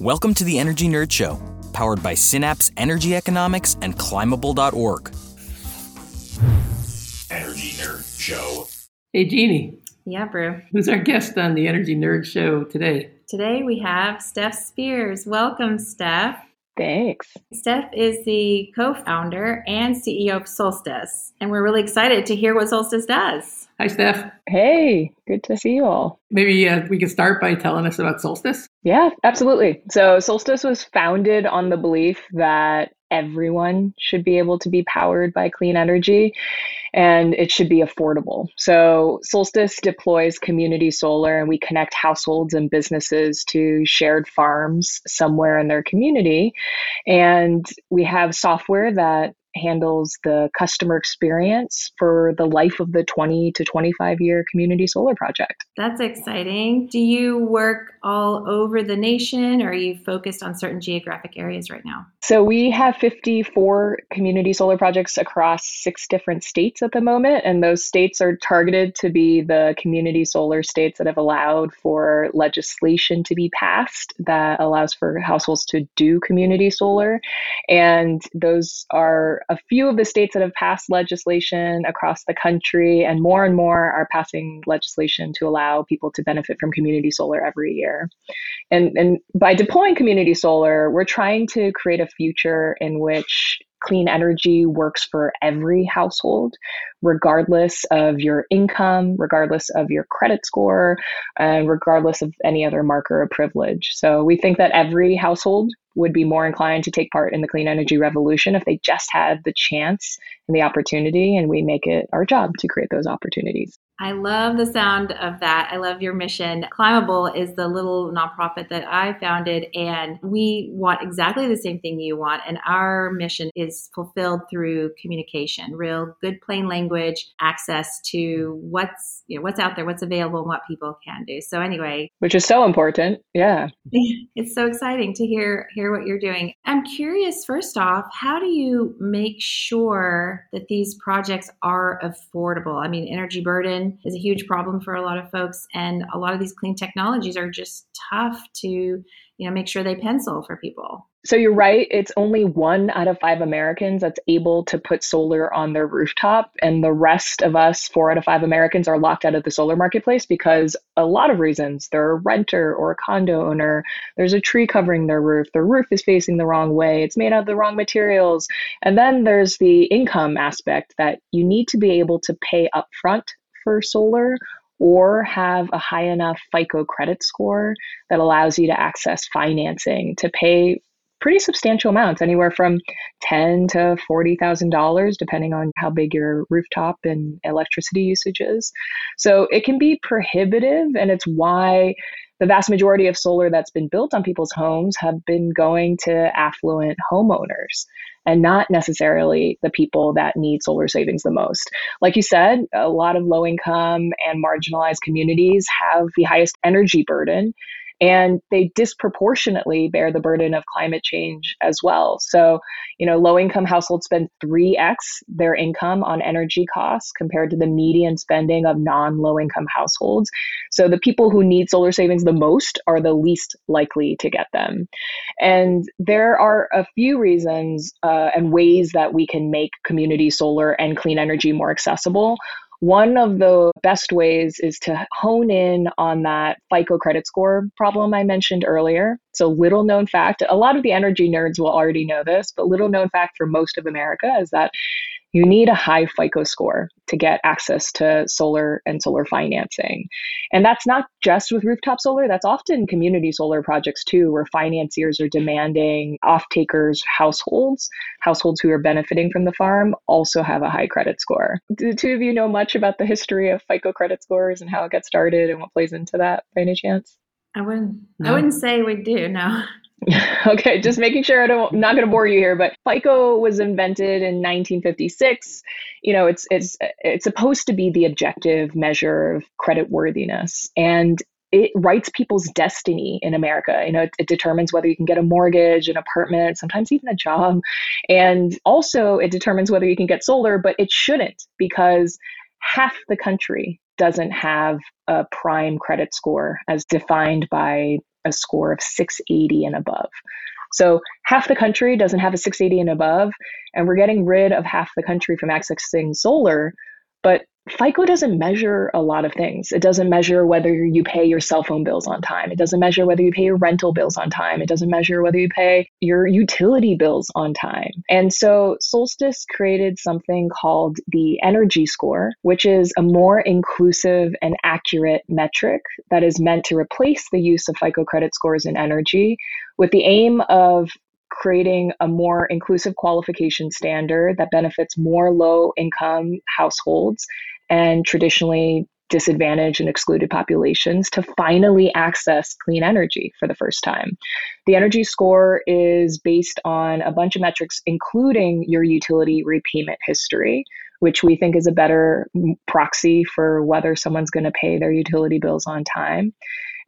Welcome to the Energy Nerd Show, powered by Synapse Energy Economics and Climable.org. Energy Nerd Show. Hey, Jeannie, Yeah, Brew. who's our guest on the Energy Nerd Show today? Today we have Steph Speirs. Welcome, Steph. Thanks. Steph is the co founder and CEO of Solstice, and we're really excited to hear what Solstice does. Hi, Steph. Hey, good to see you all. Maybe uh, we could start by telling us about Solstice. Yeah, absolutely. So, Solstice was founded on the belief that everyone should be able to be powered by clean energy and it should be affordable. So, Solstice deploys community solar and we connect households and businesses to shared farms somewhere in their community. And we have software that handles the customer experience for the life of the 20 to 25 year community solar project. That's exciting. Do you work all over the nation or are you focused on certain geographic areas right now? So we have 54 community solar projects across six different states at the moment, and those states are targeted to be the community solar states that have allowed for legislation to be passed that allows for households to do community solar. And those are a few of the states that have passed legislation across the country, and more and more are passing legislation to allow people to benefit from community solar every year. And, and by deploying community solar, we're trying to create a future in which clean energy works for every household, regardless of your income, regardless of your credit score, and regardless of any other marker of privilege. So we think that every household would be more inclined to take part in the clean energy revolution if they just had the chance and the opportunity, and we make it our job to create those opportunities. I love the sound of that. I love your mission. Climable is the little nonprofit that I founded, and we want exactly the same thing you want. And our mission is fulfilled through communication, real good, plain language, access to what's you know what's out there, what's available, and what people can do. So anyway, Which is so important. Yeah. it's so exciting to hear hear what you're doing. I'm curious. First off, how do you make sure that these projects are affordable? I mean, energy burden is a huge problem for a lot of folks, and a lot of these clean technologies are just tough to you know make sure they pencil for people. So you're right. It's only one out of five Americans that's able to put solar on their rooftop. And the rest of us, four out of five Americans, are locked out of the solar marketplace because a lot of reasons. They're a renter or a condo owner. There's a tree covering their roof. Their roof is facing the wrong way. It's made out of the wrong materials. And then there's the income aspect that you need to be able to pay upfront for solar or have a high enough FICO credit score that allows you to access financing to pay pretty substantial amounts, anywhere from ten to forty thousand dollars, depending on how big your rooftop and electricity usage is. So it can be prohibitive, and it's why the vast majority of solar that's been built on people's homes have been going to affluent homeowners and not necessarily the people that need solar savings the most. Like you said, a lot of low income and marginalized communities have the highest energy burden and they disproportionately bear the burden of climate change as well. So, you know, low income households spend 3x their income on energy costs compared to the median spending of non low income households. So, the people who need solar savings the most are the least likely to get them. And there are a few reasons uh, and ways that we can make community solar and clean energy more accessible. One of the best ways is to hone in on that FICO credit score problem I mentioned earlier. So, little known fact a lot of the energy nerds will already know this, but little known fact for most of America is that you need a high FICO score to get access to solar and solar financing. And that's not just with rooftop solar, that's often community solar projects too, where financiers are demanding off takers' households, households who are benefiting from the farm, also have a high credit score. Do the two of you know much about the history of FICO credit scores and how it got started and what plays into that by any chance? I wouldn't. I wouldn't say we do. No. okay, just making sure I don't I'm not going to bore you here, but FICO was invented in 1956. You know, it's it's it's supposed to be the objective measure of credit worthiness and it writes people's destiny in America. You know, it, it determines whether you can get a mortgage, an apartment, sometimes even a job. And also it determines whether you can get solar, but it shouldn't because half the country doesn't have a prime credit score as defined by a score of 680 and above. So half the country doesn't have a 680 and above, and we're getting rid of half the country from accessing solar. But FICO doesn't measure a lot of things. It doesn't measure whether you pay your cell phone bills on time. It doesn't measure whether you pay your rental bills on time. It doesn't measure whether you pay your utility bills on time. And so Solstice created something called the Energy Score, which is a more inclusive and accurate metric that is meant to replace the use of FICO credit scores in energy with the aim of creating a more inclusive qualification standard that benefits more low income households and traditionally disadvantaged and excluded populations to finally access clean energy for the first time. The energy score is based on a bunch of metrics, including your utility repayment history, which we think is a better proxy for whether someone's going to pay their utility bills on time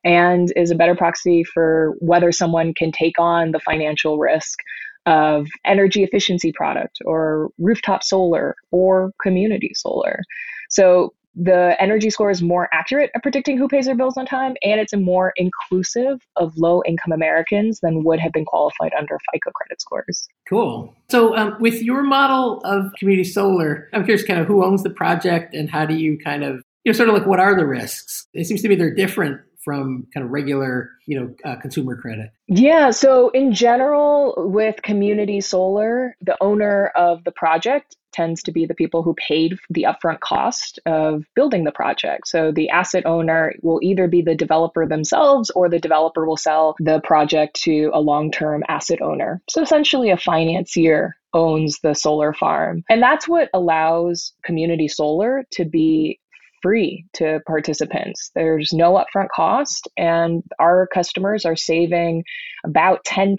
and is a better proxy for whether someone can take on the financial risk of energy efficiency product or rooftop solar or community solar. So the energy score is more accurate at predicting who pays their bills on time and it's more inclusive of low income Americans than would have been qualified under FICO credit scores. Cool. So, um, with your model of community solar, I'm curious kind of who owns the project and how do you kind of, you know, sort of like what are the risks? It seems to me they're different from kind of regular, you know, uh, consumer credit? Yeah, so in general, with community solar, the owner of the project tends to be the people who paid the upfront cost of building the project. So the asset owner will either be the developer themselves or the developer will sell the project to a long term asset owner. So essentially, a financier owns the solar farm. And that's what allows community solar to be free to participants. There's no upfront cost, and our customers are saving about 10%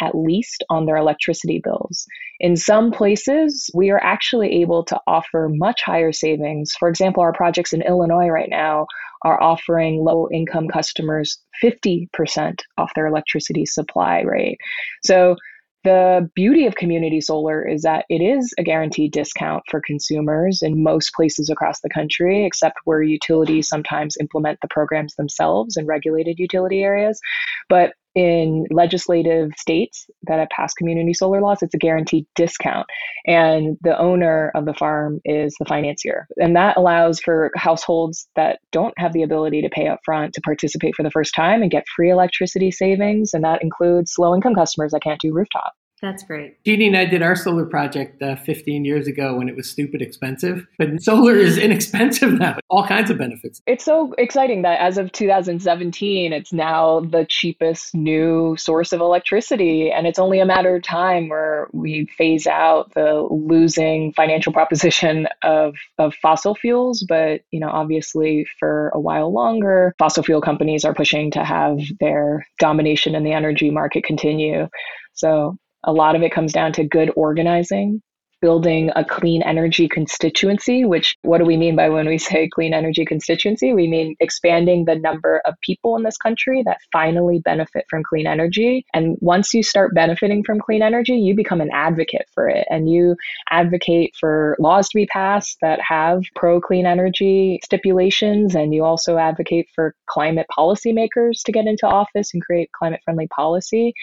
at least on their electricity bills. In some places, we are actually able to offer much higher savings. For example, our projects in Illinois right now are offering low income customers 50% off their electricity supply rate. So the beauty of community solar is that it is a guaranteed discount for consumers in most places across the country, except where utilities sometimes implement the programs themselves in regulated utility areas. But in legislative states that have passed community solar laws, it's a guaranteed discount. And the owner of the farm is the financier. And that allows for households that don't have the ability to pay up front to participate for the first time and get free electricity savings. And that includes low income customers that can't do rooftop. That's great. Jeannie and I did our solar project uh, 15 years ago when it was stupid expensive, but solar is inexpensive now. All kinds of benefits. It's so exciting that as of 2017, it's now the cheapest new source of electricity. And it's only a matter of time where we phase out the losing financial proposition of, of fossil fuels. But, you know, obviously for a while longer, fossil fuel companies are pushing to have their domination in the energy market continue. So a lot of it comes down to good organizing, building a clean energy constituency, which what do we mean by when we say clean energy constituency? We mean expanding the number of people in this country that finally benefit from clean energy. And once you start benefiting from clean energy, you become an advocate for it and you advocate for laws to be passed that have pro clean energy stipulations. And you also advocate for climate policymakers to get into office and create climate friendly policy.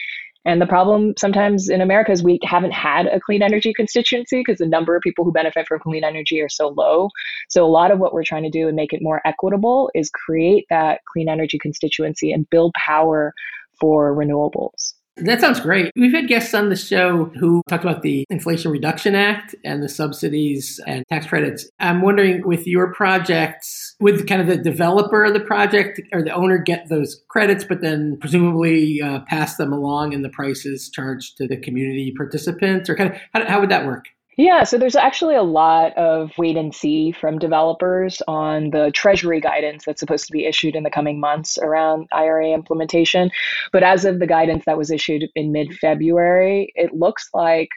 And the problem sometimes in America is we haven't had a clean energy constituency because the number of people who benefit from clean energy are so low. So, a lot of what we're trying to do and make it more equitable is create that clean energy constituency and build power for renewables. That sounds great. We've had guests on the show who talked about the Inflation Reduction Act and the subsidies and tax credits. I'm wondering with your projects, would kind of the developer of the project or the owner get those credits, but then presumably uh, pass them along in the prices charged to the community participants? Or kind of how, how would that work? Yeah, so there's actually a lot of wait and see from developers on the Treasury guidance that's supposed to be issued in the coming months around IRA implementation. But as of the guidance that was issued in mid February, it looks like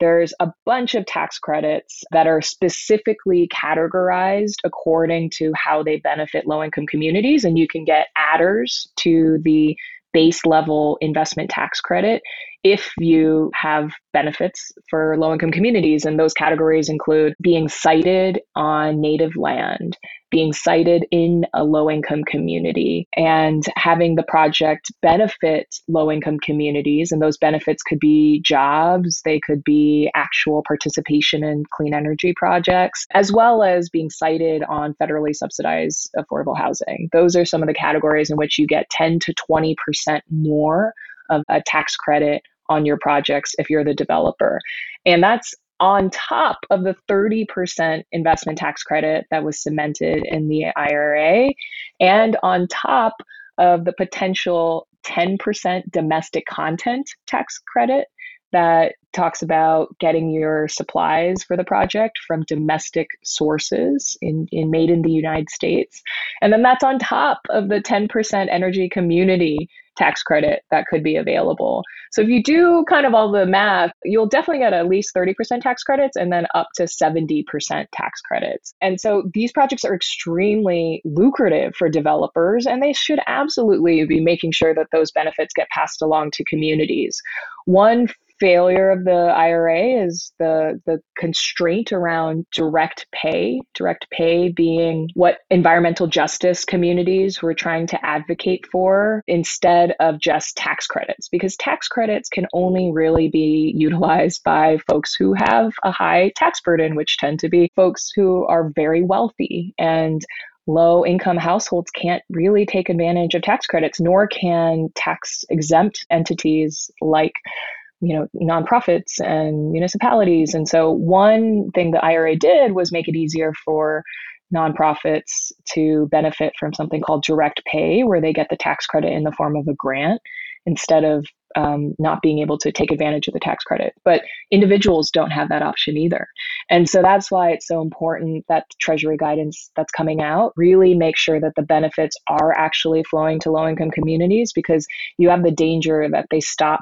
there's a bunch of tax credits that are specifically categorized according to how they benefit low income communities. And you can get adders to the base level investment tax credit if you have benefits for low income communities. And those categories include being sited on native land, being sited in a low income community, and having the project benefit low income communities. And those benefits could be jobs, they could be actual participation in clean energy projects, as well as being sited on federally subsidized affordable housing. Those are some of the categories in which you get 10 to 20% more of a tax credit on your projects if you're the developer. And that's on top of the 30% investment tax credit that was cemented in the IRA, and on top of the potential 10% domestic content tax credit that talks about getting your supplies for the project from domestic sources in, in made in the United States. And then that's on top of the 10% energy community tax credit that could be available. So if you do kind of all the math, you'll definitely get at least 30% tax credits and then up to 70% tax credits. And so these projects are extremely lucrative for developers and they should absolutely be making sure that those benefits get passed along to communities. One failure of the IRA is the the constraint around direct pay. Direct pay being what environmental justice communities were trying to advocate for instead of just tax credits, because tax credits can only really be utilized by folks who have a high tax burden, which tend to be folks who are very wealthy and low income households can't really take advantage of tax credits, nor can tax exempt entities like you know nonprofits and municipalities. And so one thing the ira did was make it easier for nonprofits to benefit from something called direct pay where they get the tax credit in the form of a grant instead of um, not being able to take advantage of the tax credit. But individuals don't have that option either. And so that's why it's so important that treasury guidance that's coming out really make sure that the benefits are actually flowing to low income communities because you have the danger that they stop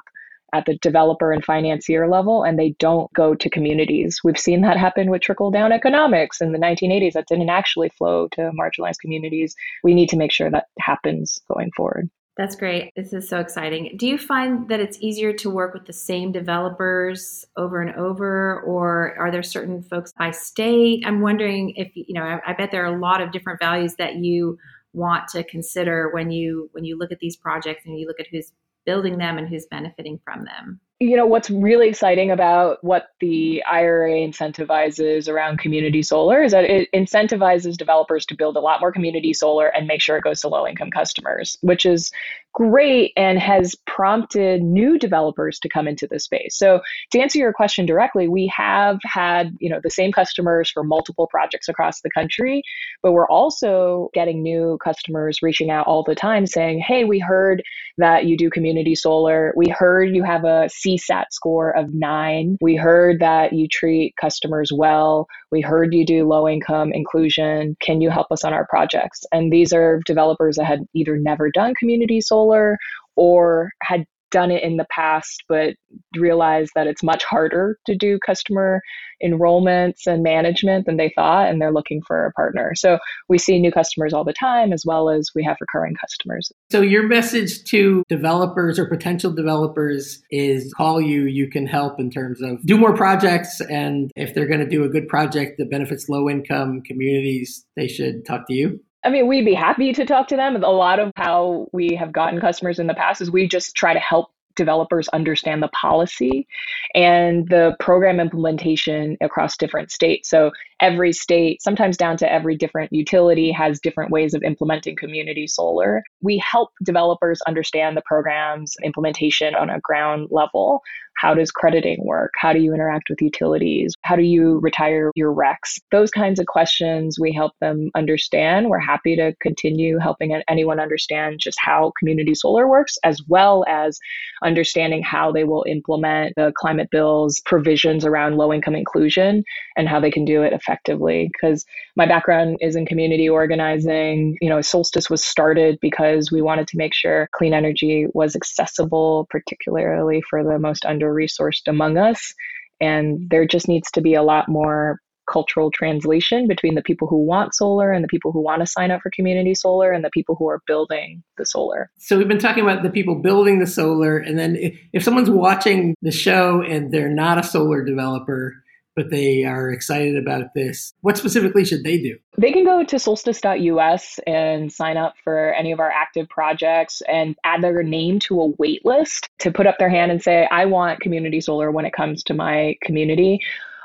at the developer and financier level and they don't go to communities. We've seen that happen with trickle down economics in the 1980s that didn't actually flow to marginalized communities. We need to make sure that happens going forward. That's great. This is so exciting. Do you find that it's easier to work with the same developers over and over, or are there certain folks by state? I'm wondering if you know. I, I bet there are a lot of different values that you want to consider when you when you look at these projects and you look at who's building them and who's benefiting from them. You know, what's really exciting about what the IRA incentivizes around community solar is that it incentivizes developers to build a lot more community solar and make sure it goes to low income customers, which is great and has prompted new developers to come into the space. So to answer your question directly, we have had, you know, the same customers for multiple projects across the country, but we're also getting new customers reaching out all the time saying, "Hey, we heard that you do community solar. We heard you have a CSAT score of 9. We heard that you treat customers well. We heard you do low income inclusion. Can you help us on our projects?" And these are developers that had either never done community solar solar or had done it in the past but realized that it's much harder to do customer enrollments and management than they thought and they're looking for a partner. So we see new customers all the time as well as we have recurring customers. So your message to developers or potential developers is call you you can help in terms of do more projects and if they're going to do a good project that benefits low income communities they should talk to you I mean, we'd be happy to talk to them. A lot of how we have gotten customers in the past is we just try to help developers understand the policy and the program implementation across different states. So every state, sometimes down to every different utility, has different ways of implementing community solar. We help developers understand the program's implementation on a ground level. How does crediting work? How do you interact with utilities? How do you retire your RECs? Those kinds of questions we help them understand. We're happy to continue helping anyone understand just how community solar works, as well as understanding how they will implement the climate bill's provisions around low income inclusion and how they can do it effectively. Because my background is in community organizing. You know, Solstice was started because we wanted to make sure clean energy was accessible, particularly for the most under resourced among us. And there just needs to be a lot more cultural translation between the people who want solar and the people who want to sign up for community solar and the people who are building the solar. So we've been talking about the people building the solar, and then if, if someone's watching the show and they're not a solar developer, but they are excited about this. What specifically should they do? They can go to solstice.us and sign up for any of our active projects and add their name to a wait list to put up their hand and say, I want community solar when it comes to my community.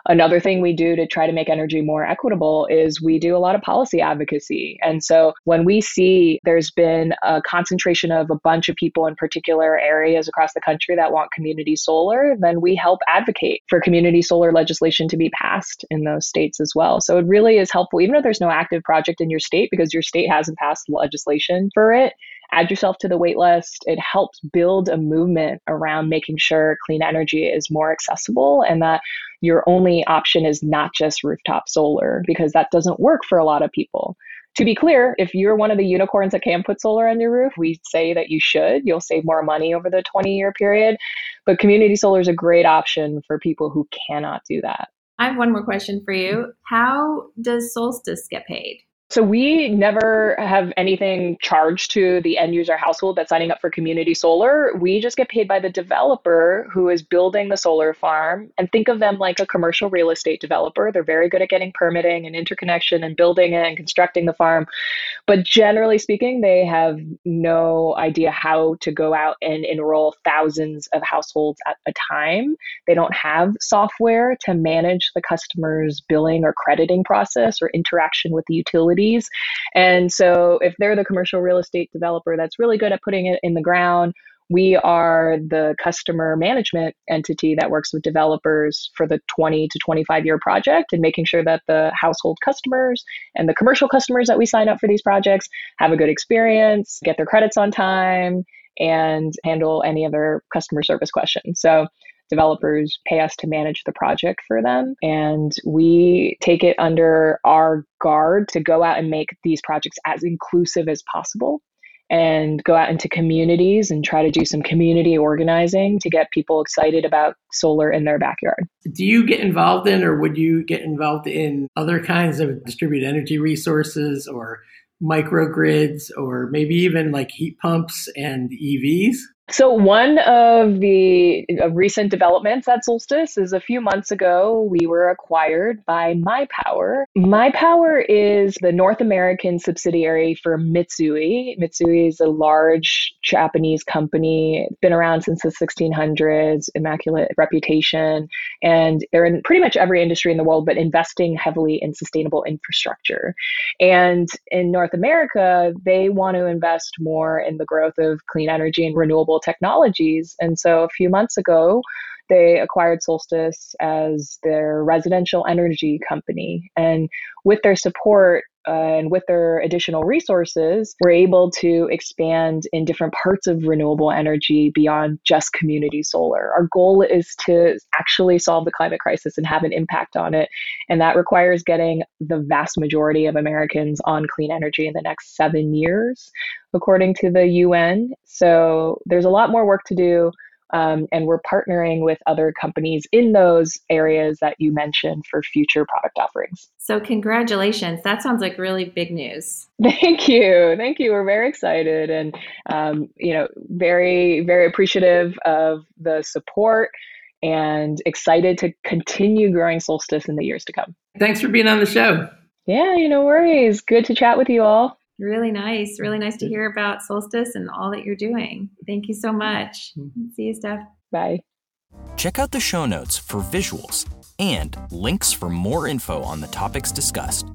Another thing we do to try to make energy more equitable is we do a lot of policy advocacy. And so when we see there's been a concentration of a bunch of people in particular areas across the country that want community solar, then we help advocate for community solar legislation to be passed in those states as well. So it really is helpful, even if there's no active project in your state because your state hasn't passed legislation for it add yourself to the wait list. It helps build a movement around making sure clean energy is more accessible and that your only option is not just rooftop solar because that doesn't work for a lot of people. To be clear, if you're one of the unicorns that can put solar on your roof, we say that you should. You'll save more money over the 20 year period. But community solar is a great option for people who cannot do that. I have one more question for you. How does Solstice get paid? So we never have anything charged to the end user household that's signing up for community solar. We just get paid by the developer who is building the solar farm and think of them like a commercial real estate developer. They're very good at getting permitting and interconnection and building it and constructing the farm. But generally speaking, they have no idea how to go out and enroll thousands of households at a time. They don't have software to manage the customer's billing or crediting process or interaction with the utility And so if they're the commercial real estate developer that's really good at putting it in the ground, we are the customer management entity that works with developers for the 20 to 25 year project and making sure that the household customers and the commercial customers that we sign up for these projects have a good experience, get their credits on time, and handle any other customer service questions. So developers pay us to manage the project for them. And we take it under our guard to go out and make these projects as inclusive as possible and go out into communities and try to do some community organizing to get people excited about solar in their backyard. Do you get involved in, or would you get involved in other kinds of distributed energy resources or microgrids, or maybe even like heat pumps and EVs? So, one of the recent developments at Solstice is a few months ago, we were acquired by MyPower. MyPower is the North American subsidiary for Mitsui. Mitsui is a large Japanese company, been around since the 1600s, immaculate reputation, and they're in pretty much every industry in the world, but investing heavily in sustainable infrastructure. And in North America, they want to invest more in the growth of clean energy and renewable technologies. And so a few months ago, they acquired Solstice as their residential energy company. And with their support, and with their additional resources, we're able to expand in different parts of renewable energy beyond just community solar. Our goal is to actually solve the climate crisis and have an impact on it. And that requires getting the vast majority of Americans on clean energy in the next seven years, according to the UN. So there's a lot more work to do. Um, and we're partnering with other companies in those areas that you mentioned for future product offerings. So, congratulations. That sounds like really big news. Thank you. Thank you. We're very excited and, um, you know, very, very appreciative of the support and excited to continue growing Solstice in the years to come. Thanks for being on the show. Yeah, you know, worries. Good to chat with you all. Really nice. Really nice to hear about Solstice and all that you're doing. Thank you so much. Mm-hmm. See you, Steph. Bye. Check out the show notes for visuals and links for more info on the topics discussed.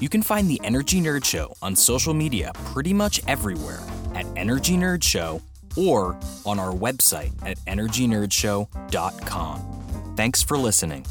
You can find the Energy Nerd Show on social media pretty much everywhere at Energy Nerd Show or on our website at energynerdshow.com. Thanks for listening.